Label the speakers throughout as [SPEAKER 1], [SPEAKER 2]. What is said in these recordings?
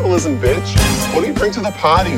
[SPEAKER 1] capitalism, bitch. What do you bring to the party?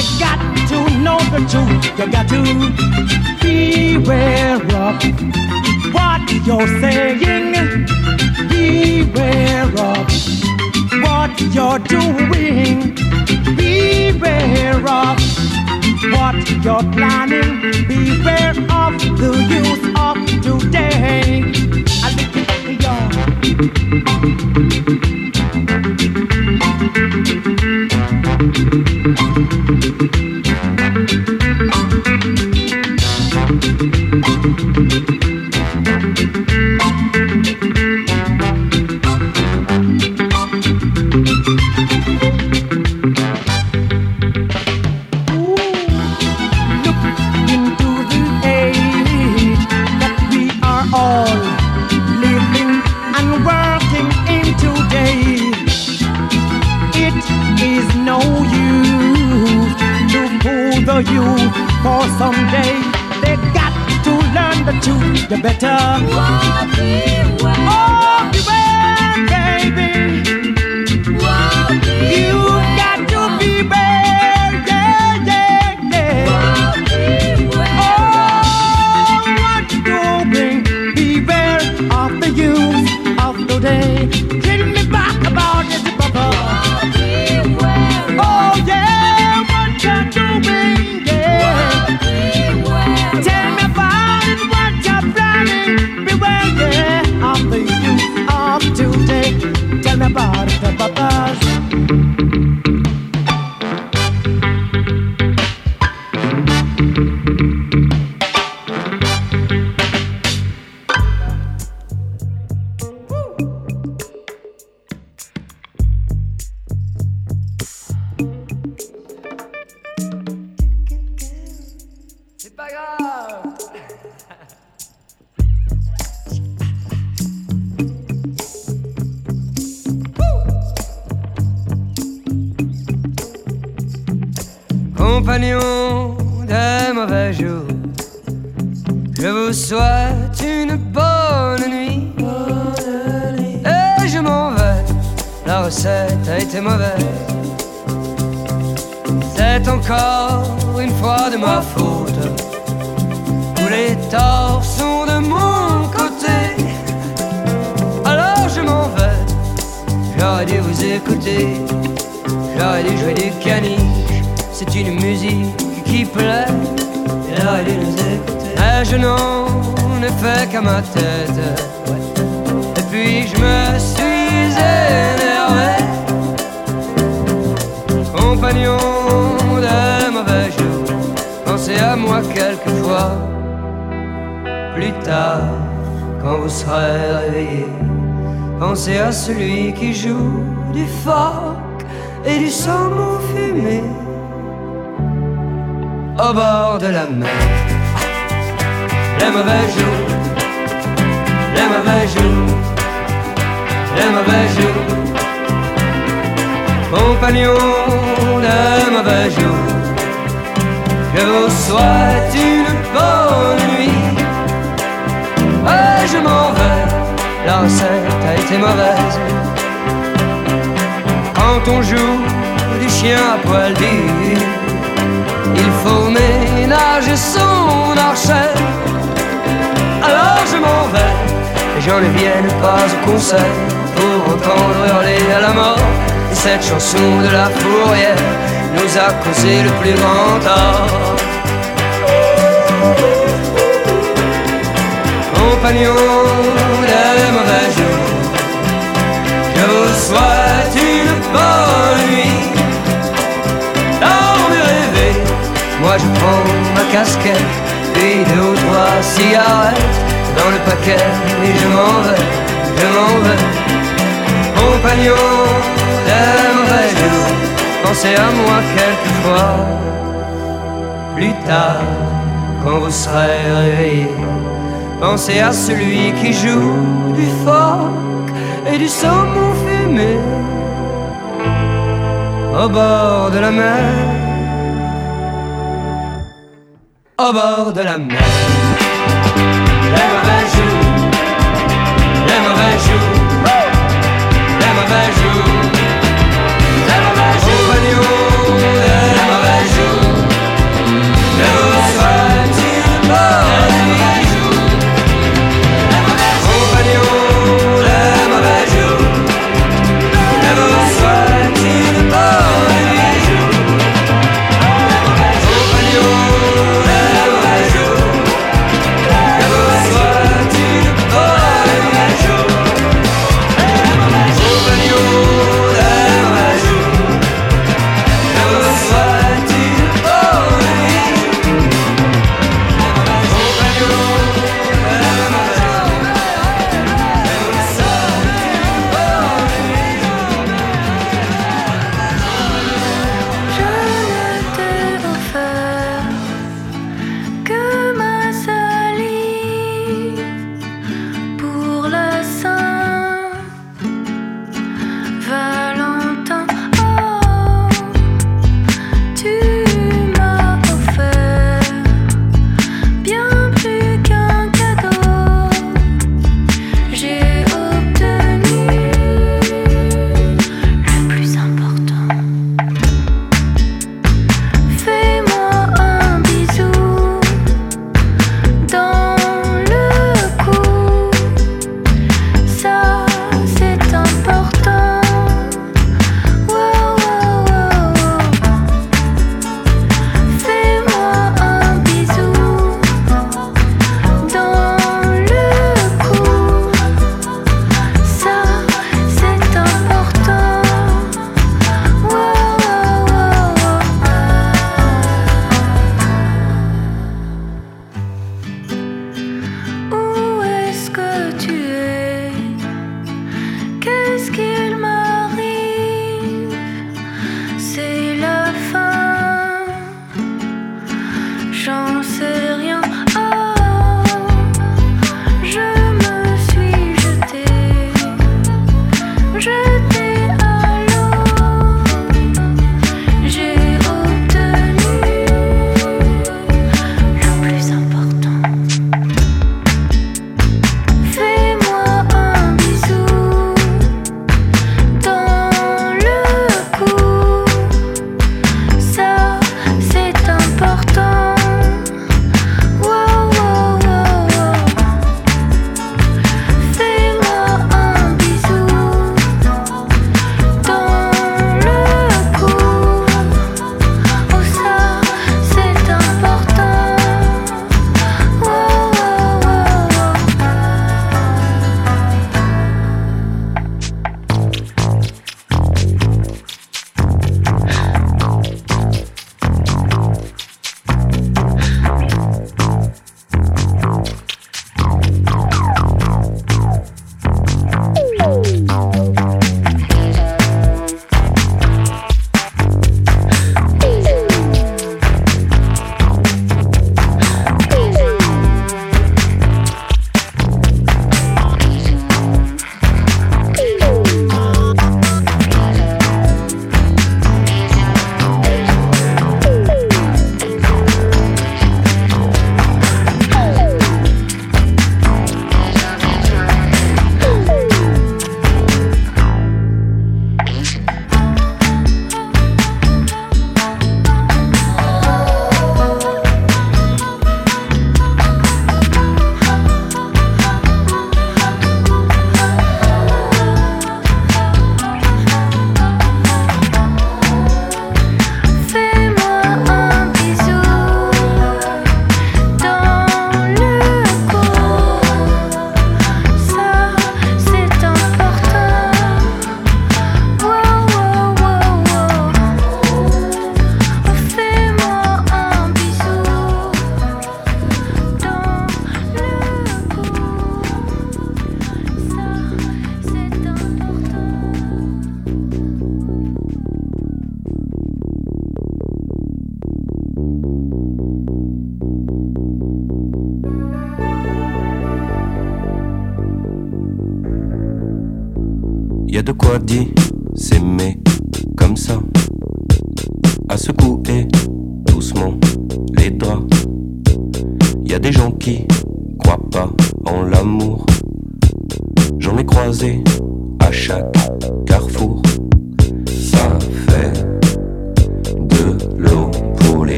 [SPEAKER 2] you
[SPEAKER 3] got to know the truth. You got to beware of what you're saying. Beware of what you're doing. Beware of what you're planning. Beware of the use of today. I think you're. Thank you. you
[SPEAKER 2] better C'est encore une fois de ma faute. Tous les torts sont de mon côté. Alors je m'en vais, j'aurais dû vous écouter. J'aurais dû jouer du caniche, c'est une musique qui plaît. J'aurais dû nous écouter. Mais je n'en ai fait qu'à ma tête. Et puis je me suis énervé. Compagnon de mauvais jours, pensez à moi quelquefois. Plus tard, quand vous serez réveillé, pensez à celui qui joue du phoque et du saumon fumé au bord de la mer. Les mauvais jours, les mauvais jours, les mauvais jours. Compagnons de mauvais jours, je vous souhaite une bonne nuit. Et je m'en vais, la a été mauvaise. Quand on joue du chien à poil dur, il faut ménager son archet. Alors je m'en vais, les gens ne viennent pas au concert pour entendre hurler à la mort. Et cette chanson de la fourrière nous a causé le plus grand tort. Compagnons des mauvais jours, vous souhaite une bonne nuit. Dans mes rêves, moi je prends ma casquette, puis deux ou trois cigarettes dans le paquet et je m'en vais, je m'en vais. Compagnons des mauvais pensez à moi quelquefois. Plus tard, quand vous serez réveillés, pensez à celui qui joue du phoque et du saumon fumé au bord de la mer, au bord de la mer. Les mauvais jours, les mauvais jours,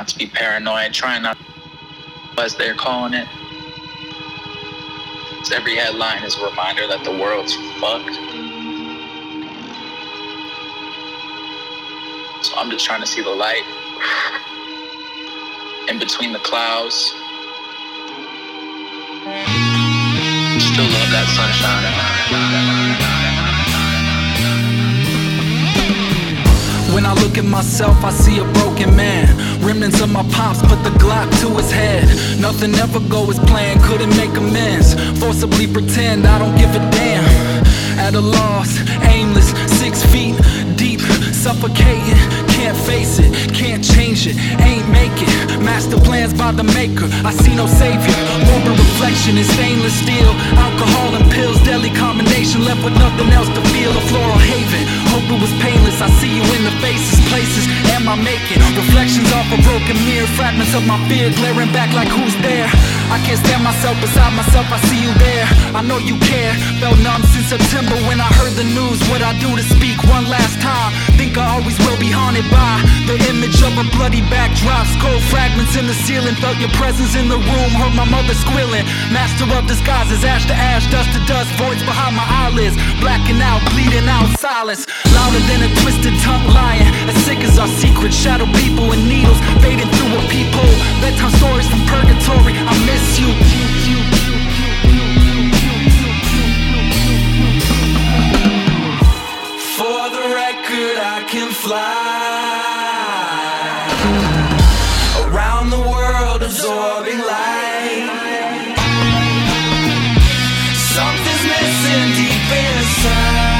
[SPEAKER 4] not to be paranoid, trying not, as they're calling it. 'Cause every headline is a reminder that the world's fucked. So I'm just trying to see the light in between the clouds. Still love that sunshine.
[SPEAKER 5] When I look at myself, I see a broken man. Remnants of my pops put the Glock to his head. Nothing ever go as planned, couldn't make amends. Forcibly pretend I don't give a damn. At a loss, aimless, six feet deep, suffocating. Can't face it, can't change it, ain't make it. Master plans by the maker, I see no savior. Morbid reflection is stainless steel. Alcohol and pills, deadly combination, left with nothing else to feel. A floral haven, hope it was painless. I see you in the faces, places, am I making? Reflections off a broken mirror, fragments of my fear glaring back like who's there? I can't stand myself beside myself, I see you there. I know you care, felt numb since September when I heard the news. What I do to speak one last time, think I always will be haunted by the image of a bloody backdrop. Cold fragments in the ceiling, felt your presence in the room, heard my mother squealing. Master of disguises, ash to ash, dust to dust, voids behind my eyelids, blacking out, bleeding out, silence. Louder than a twisted tongue lying, as sick as our secret. shadow people and needles fading through a peephole. Bedtime stories from purgatory, I miss you. good I can fly. Around the world absorbing light. Something's missing deep inside.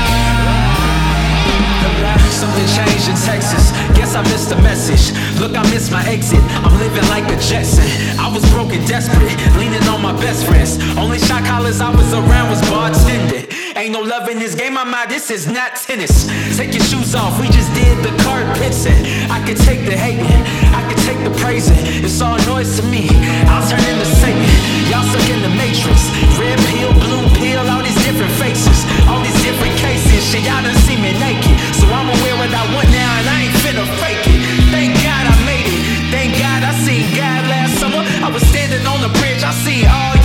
[SPEAKER 6] Something changed in Texas. Guess I missed a message. Look, I missed my exit. I'm living like a Jetson. I was broken, desperate, leaning on my best friends. Only shot collars I was around was bartending. Ain't no love in this game, I'm out. This is not tennis. Take your shoes off. We just did the carpets and I could take the hating, I could take the praising. It's all noise to me. I'll turn into Satan. Y'all stuck in the matrix. Red pill, blue pill, all these different faces, all these different cases. Shit, y'all done see me naked. So I'ma wear what I want now and I ain't finna fake it. Thank God I made it. Thank God I seen God last summer. I was standing on the bridge. I see all.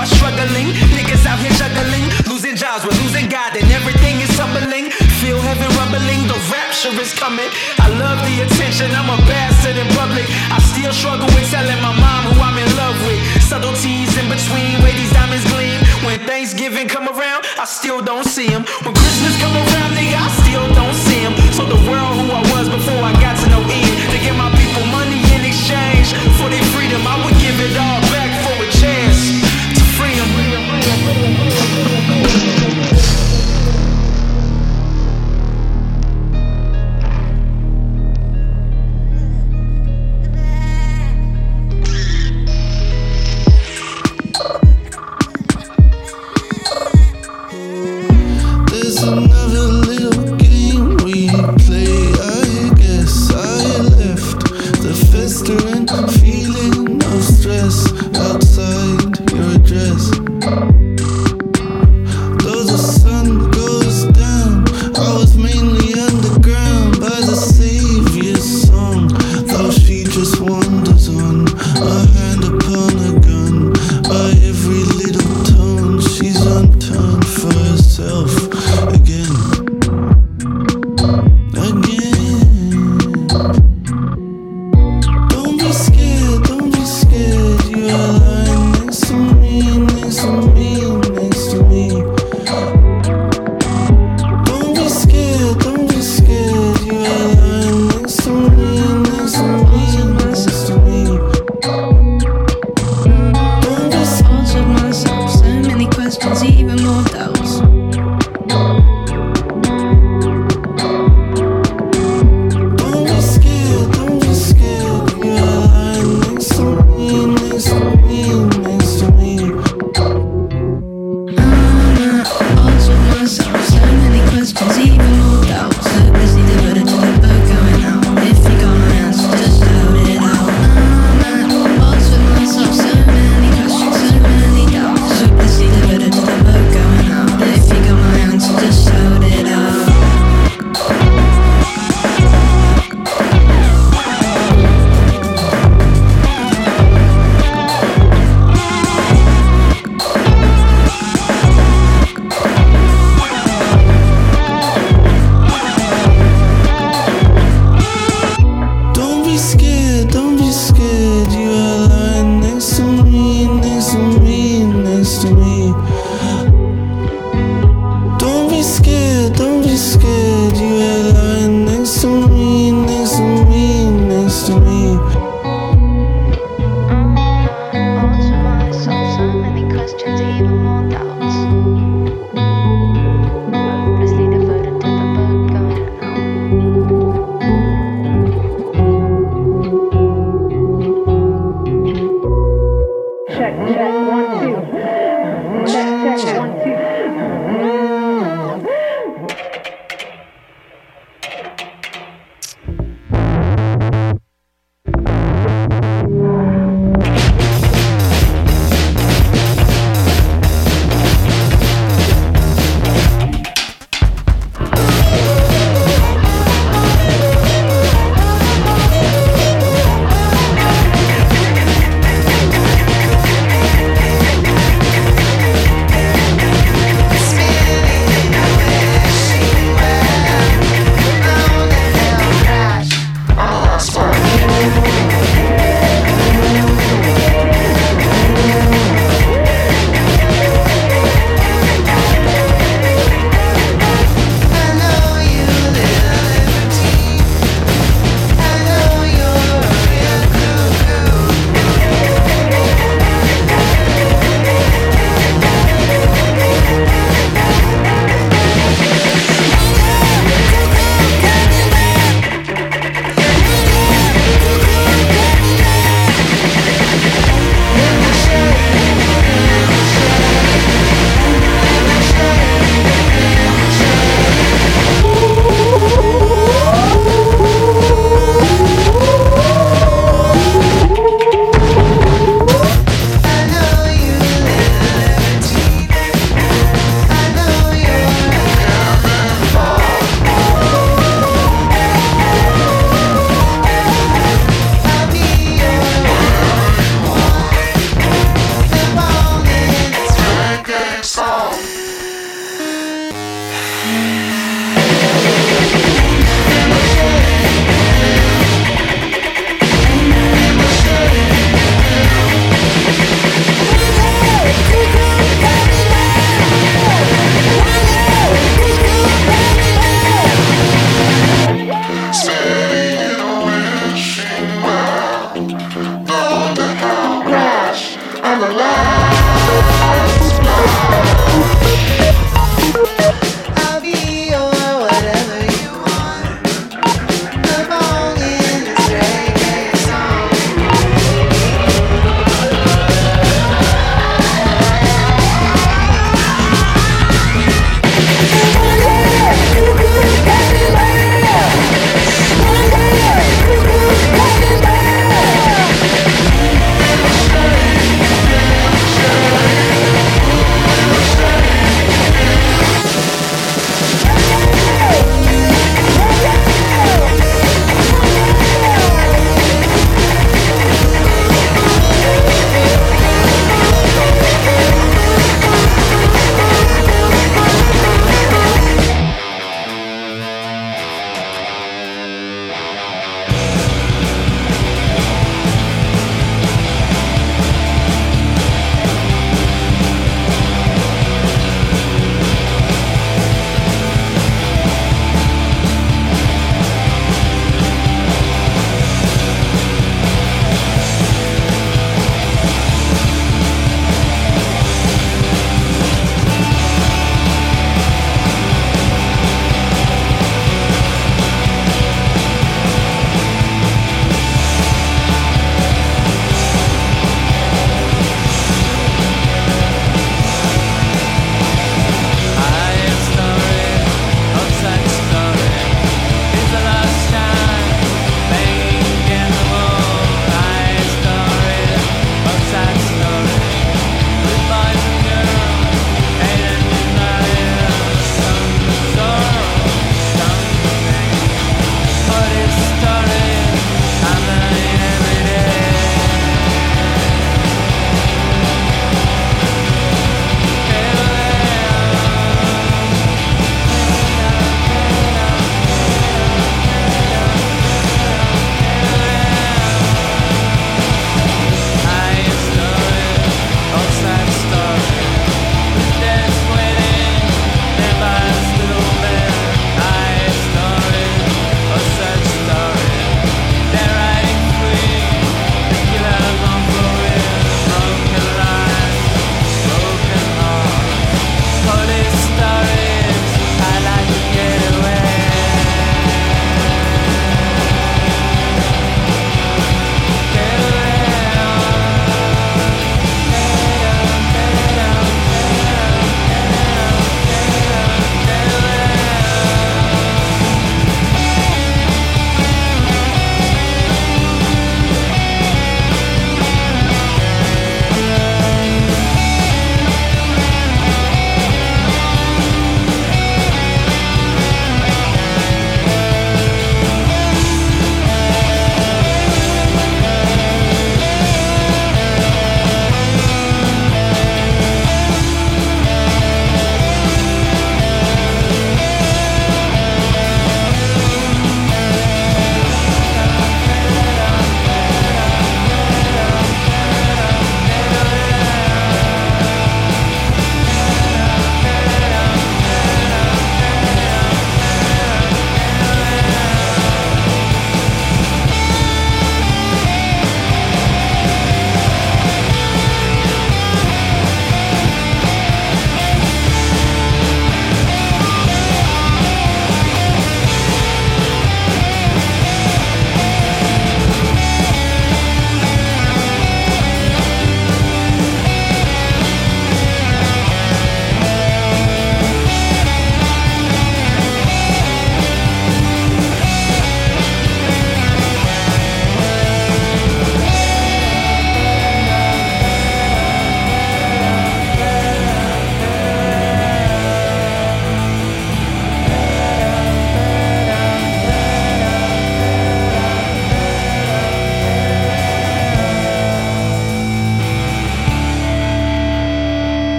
[SPEAKER 6] You're struggling. Niggas out here juggling. Losing jobs, we're losing God, and everything is tumbling. Feel heaven rumbling, the rapture is coming. I love the attention, I'm a bastard in public. I still struggle with telling my mom who I'm in love with. Subtleties in between, where these diamonds gleam. When Thanksgiving come around, I still don't see them. When Christmas come around, nigga, I still don't see them. So the world who I was before I got to know Ian. To give my people money in exchange for their freedom, I would give it all
[SPEAKER 7] There's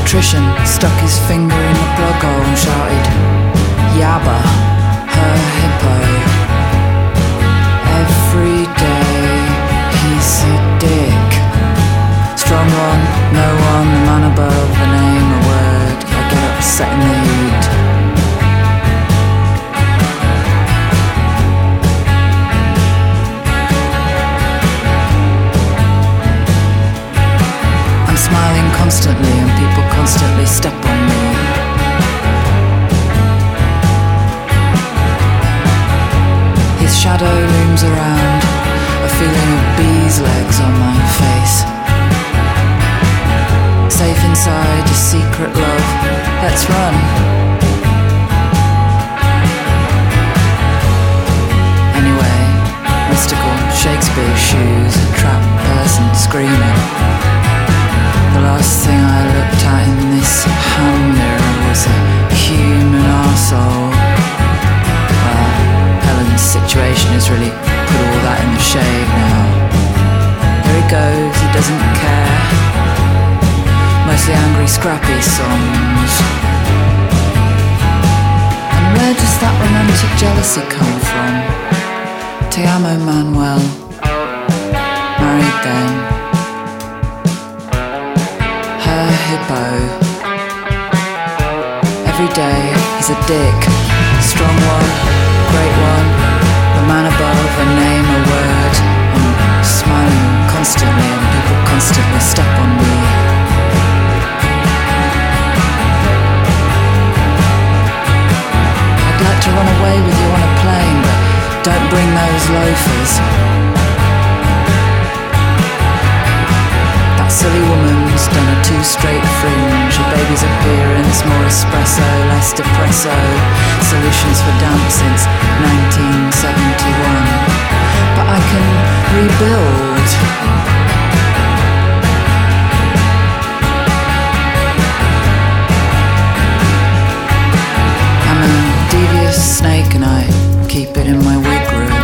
[SPEAKER 8] electrician stuck his finger in the plug hole and shouted, Yabba, her hippo. Every day he's a dick. Strong one, no one, the man above, a name, a word. I get upset in the heat. Constantly and people constantly step on me. His shadow looms around, a feeling of bees' legs on my face. Safe inside a secret love, let's run. Anyway, mystical Shakespeare shoes, a trapped person screaming. The last thing I looked at in this hand mirror was a human arsehole. Well, Helen's situation has really put all that in the shade now. There he goes, he doesn't care. Mostly angry, scrappy songs. And where does that romantic jealousy come from? Te amo, Manuel. Married then her hippo. Every day he's a dick, strong one, great one, the man above, a name, a word. I'm smiling constantly, and people constantly step on me. I'd like to run away with you on a plane, but don't bring those loafers. Silly woman's done a two straight fringe. A baby's appearance, more espresso, less depresso. Solutions for damp since 1971. But I can rebuild. I'm a devious snake and I keep it in my wig room.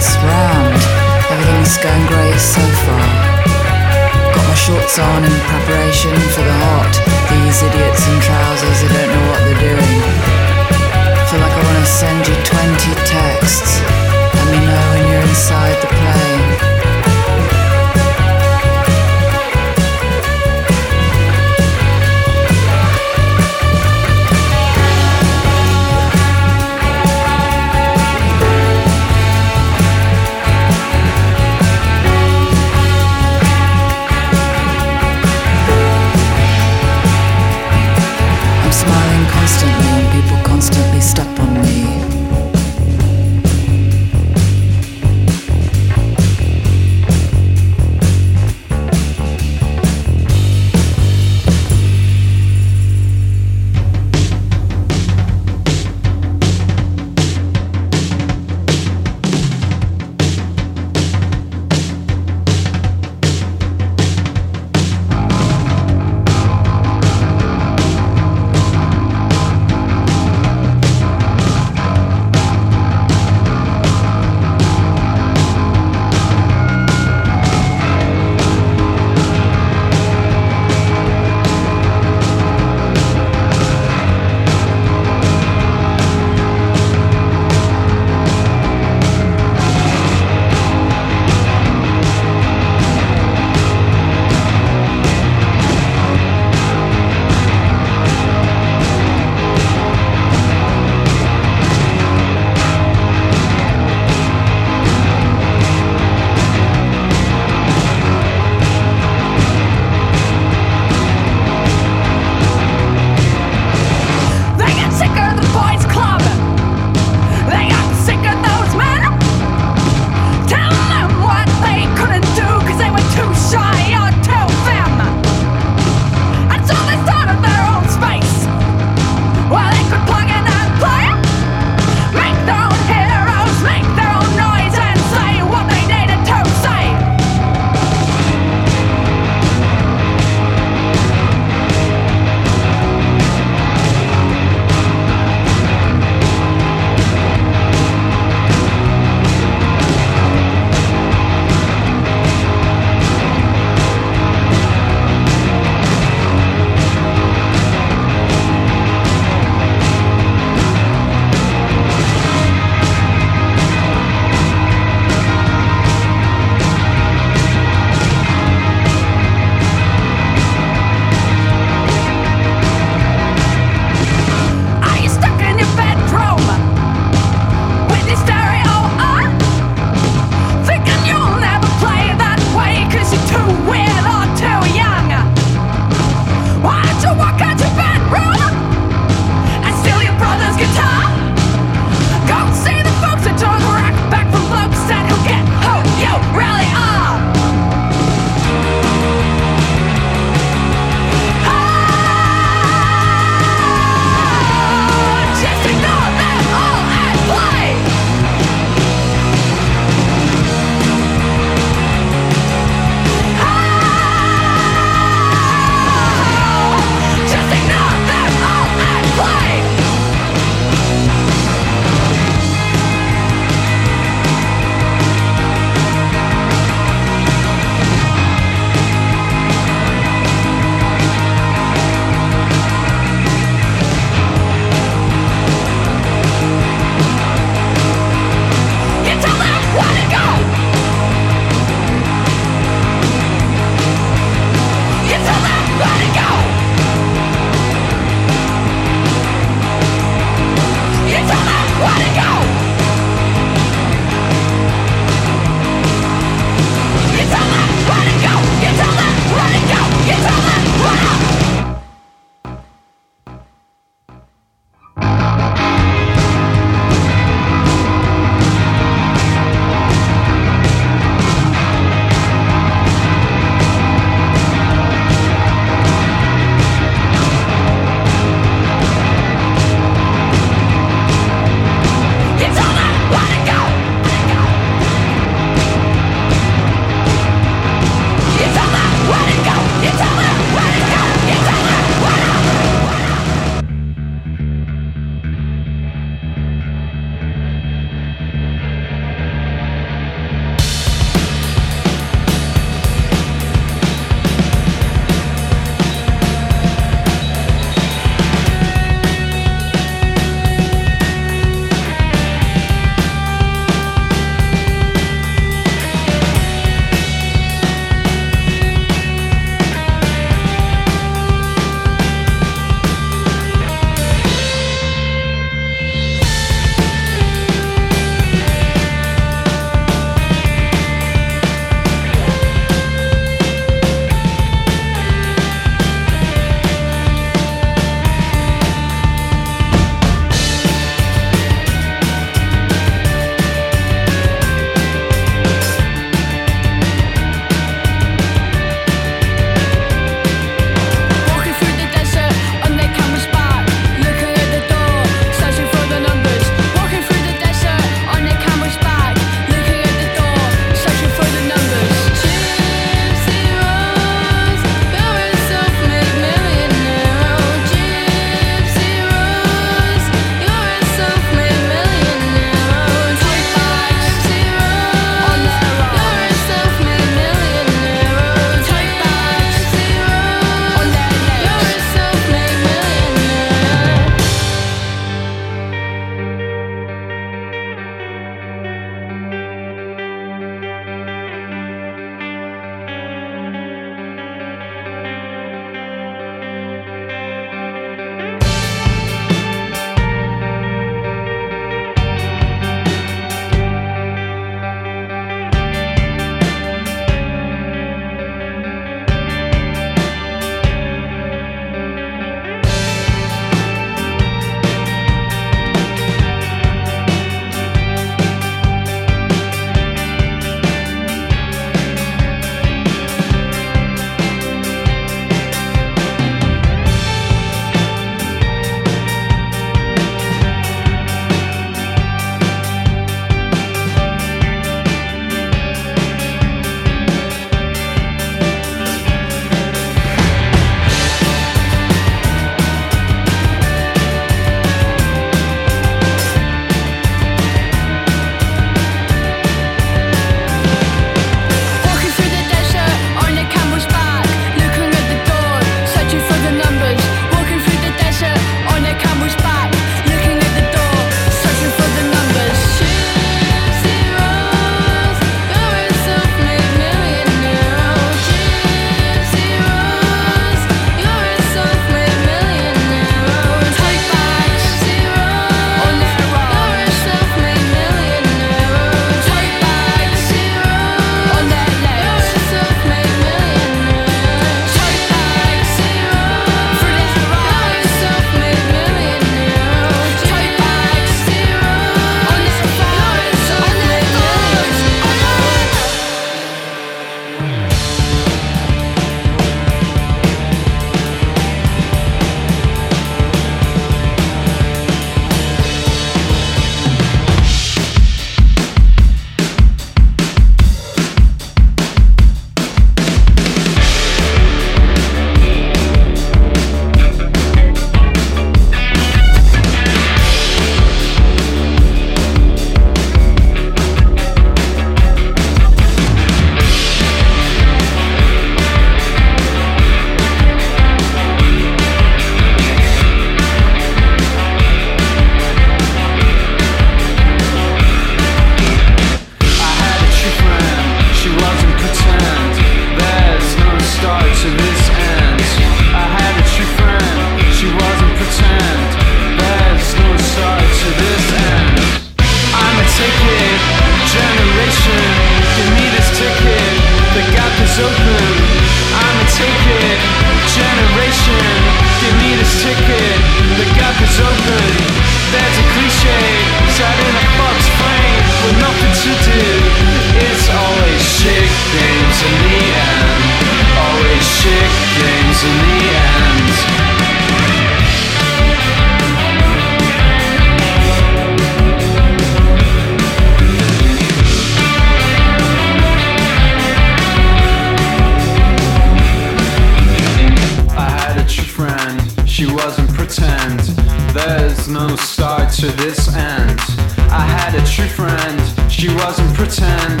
[SPEAKER 9] pretend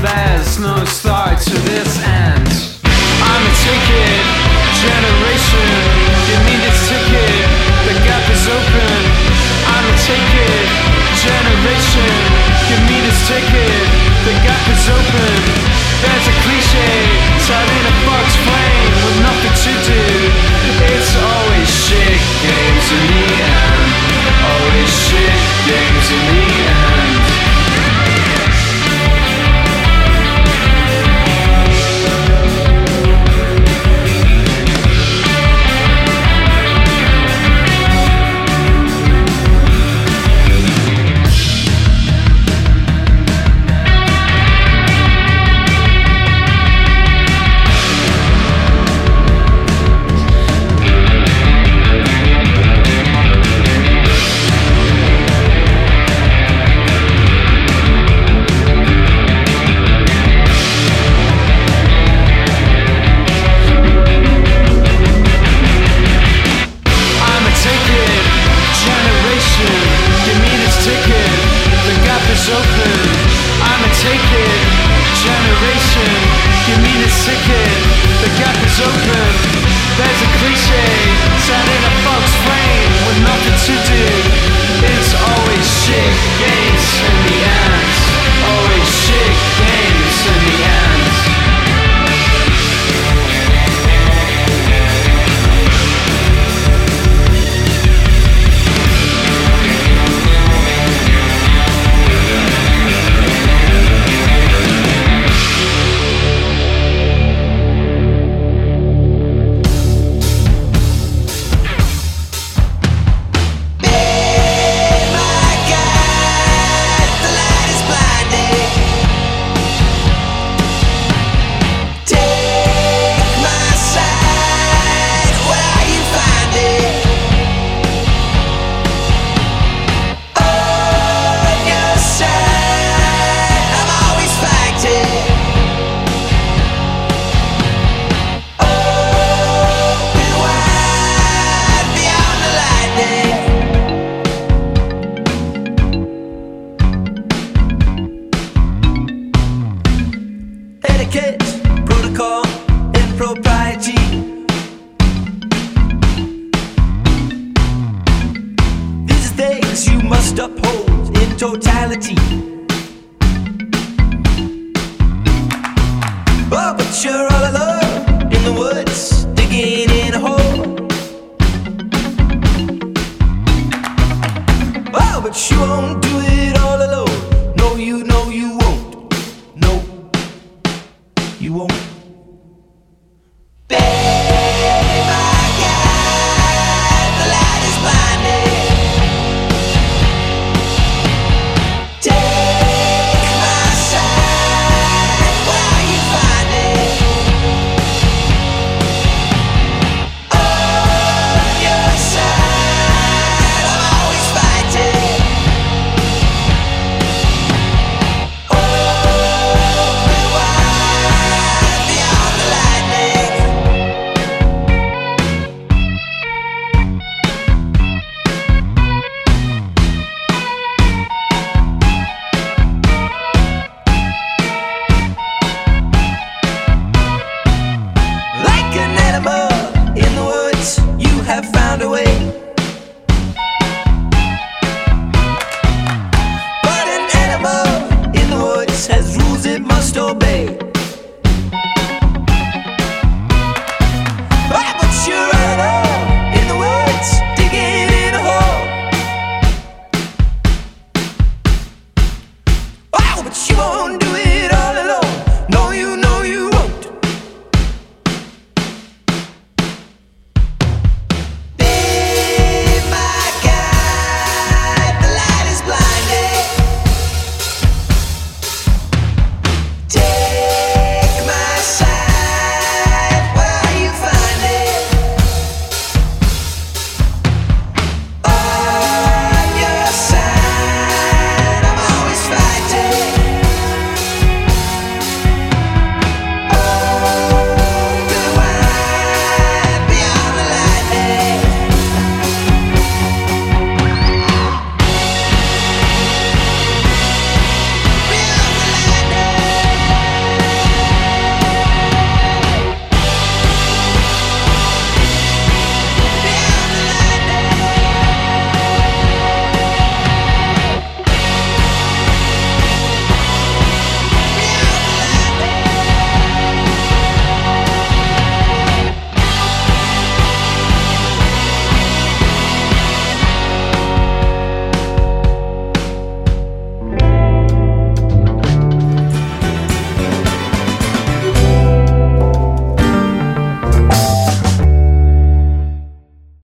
[SPEAKER 9] there's no start to this end. I'm a ticket generation. Give me this ticket. The gap is open. I'm a ticket generation. Give me this ticket. The gap is open. There's a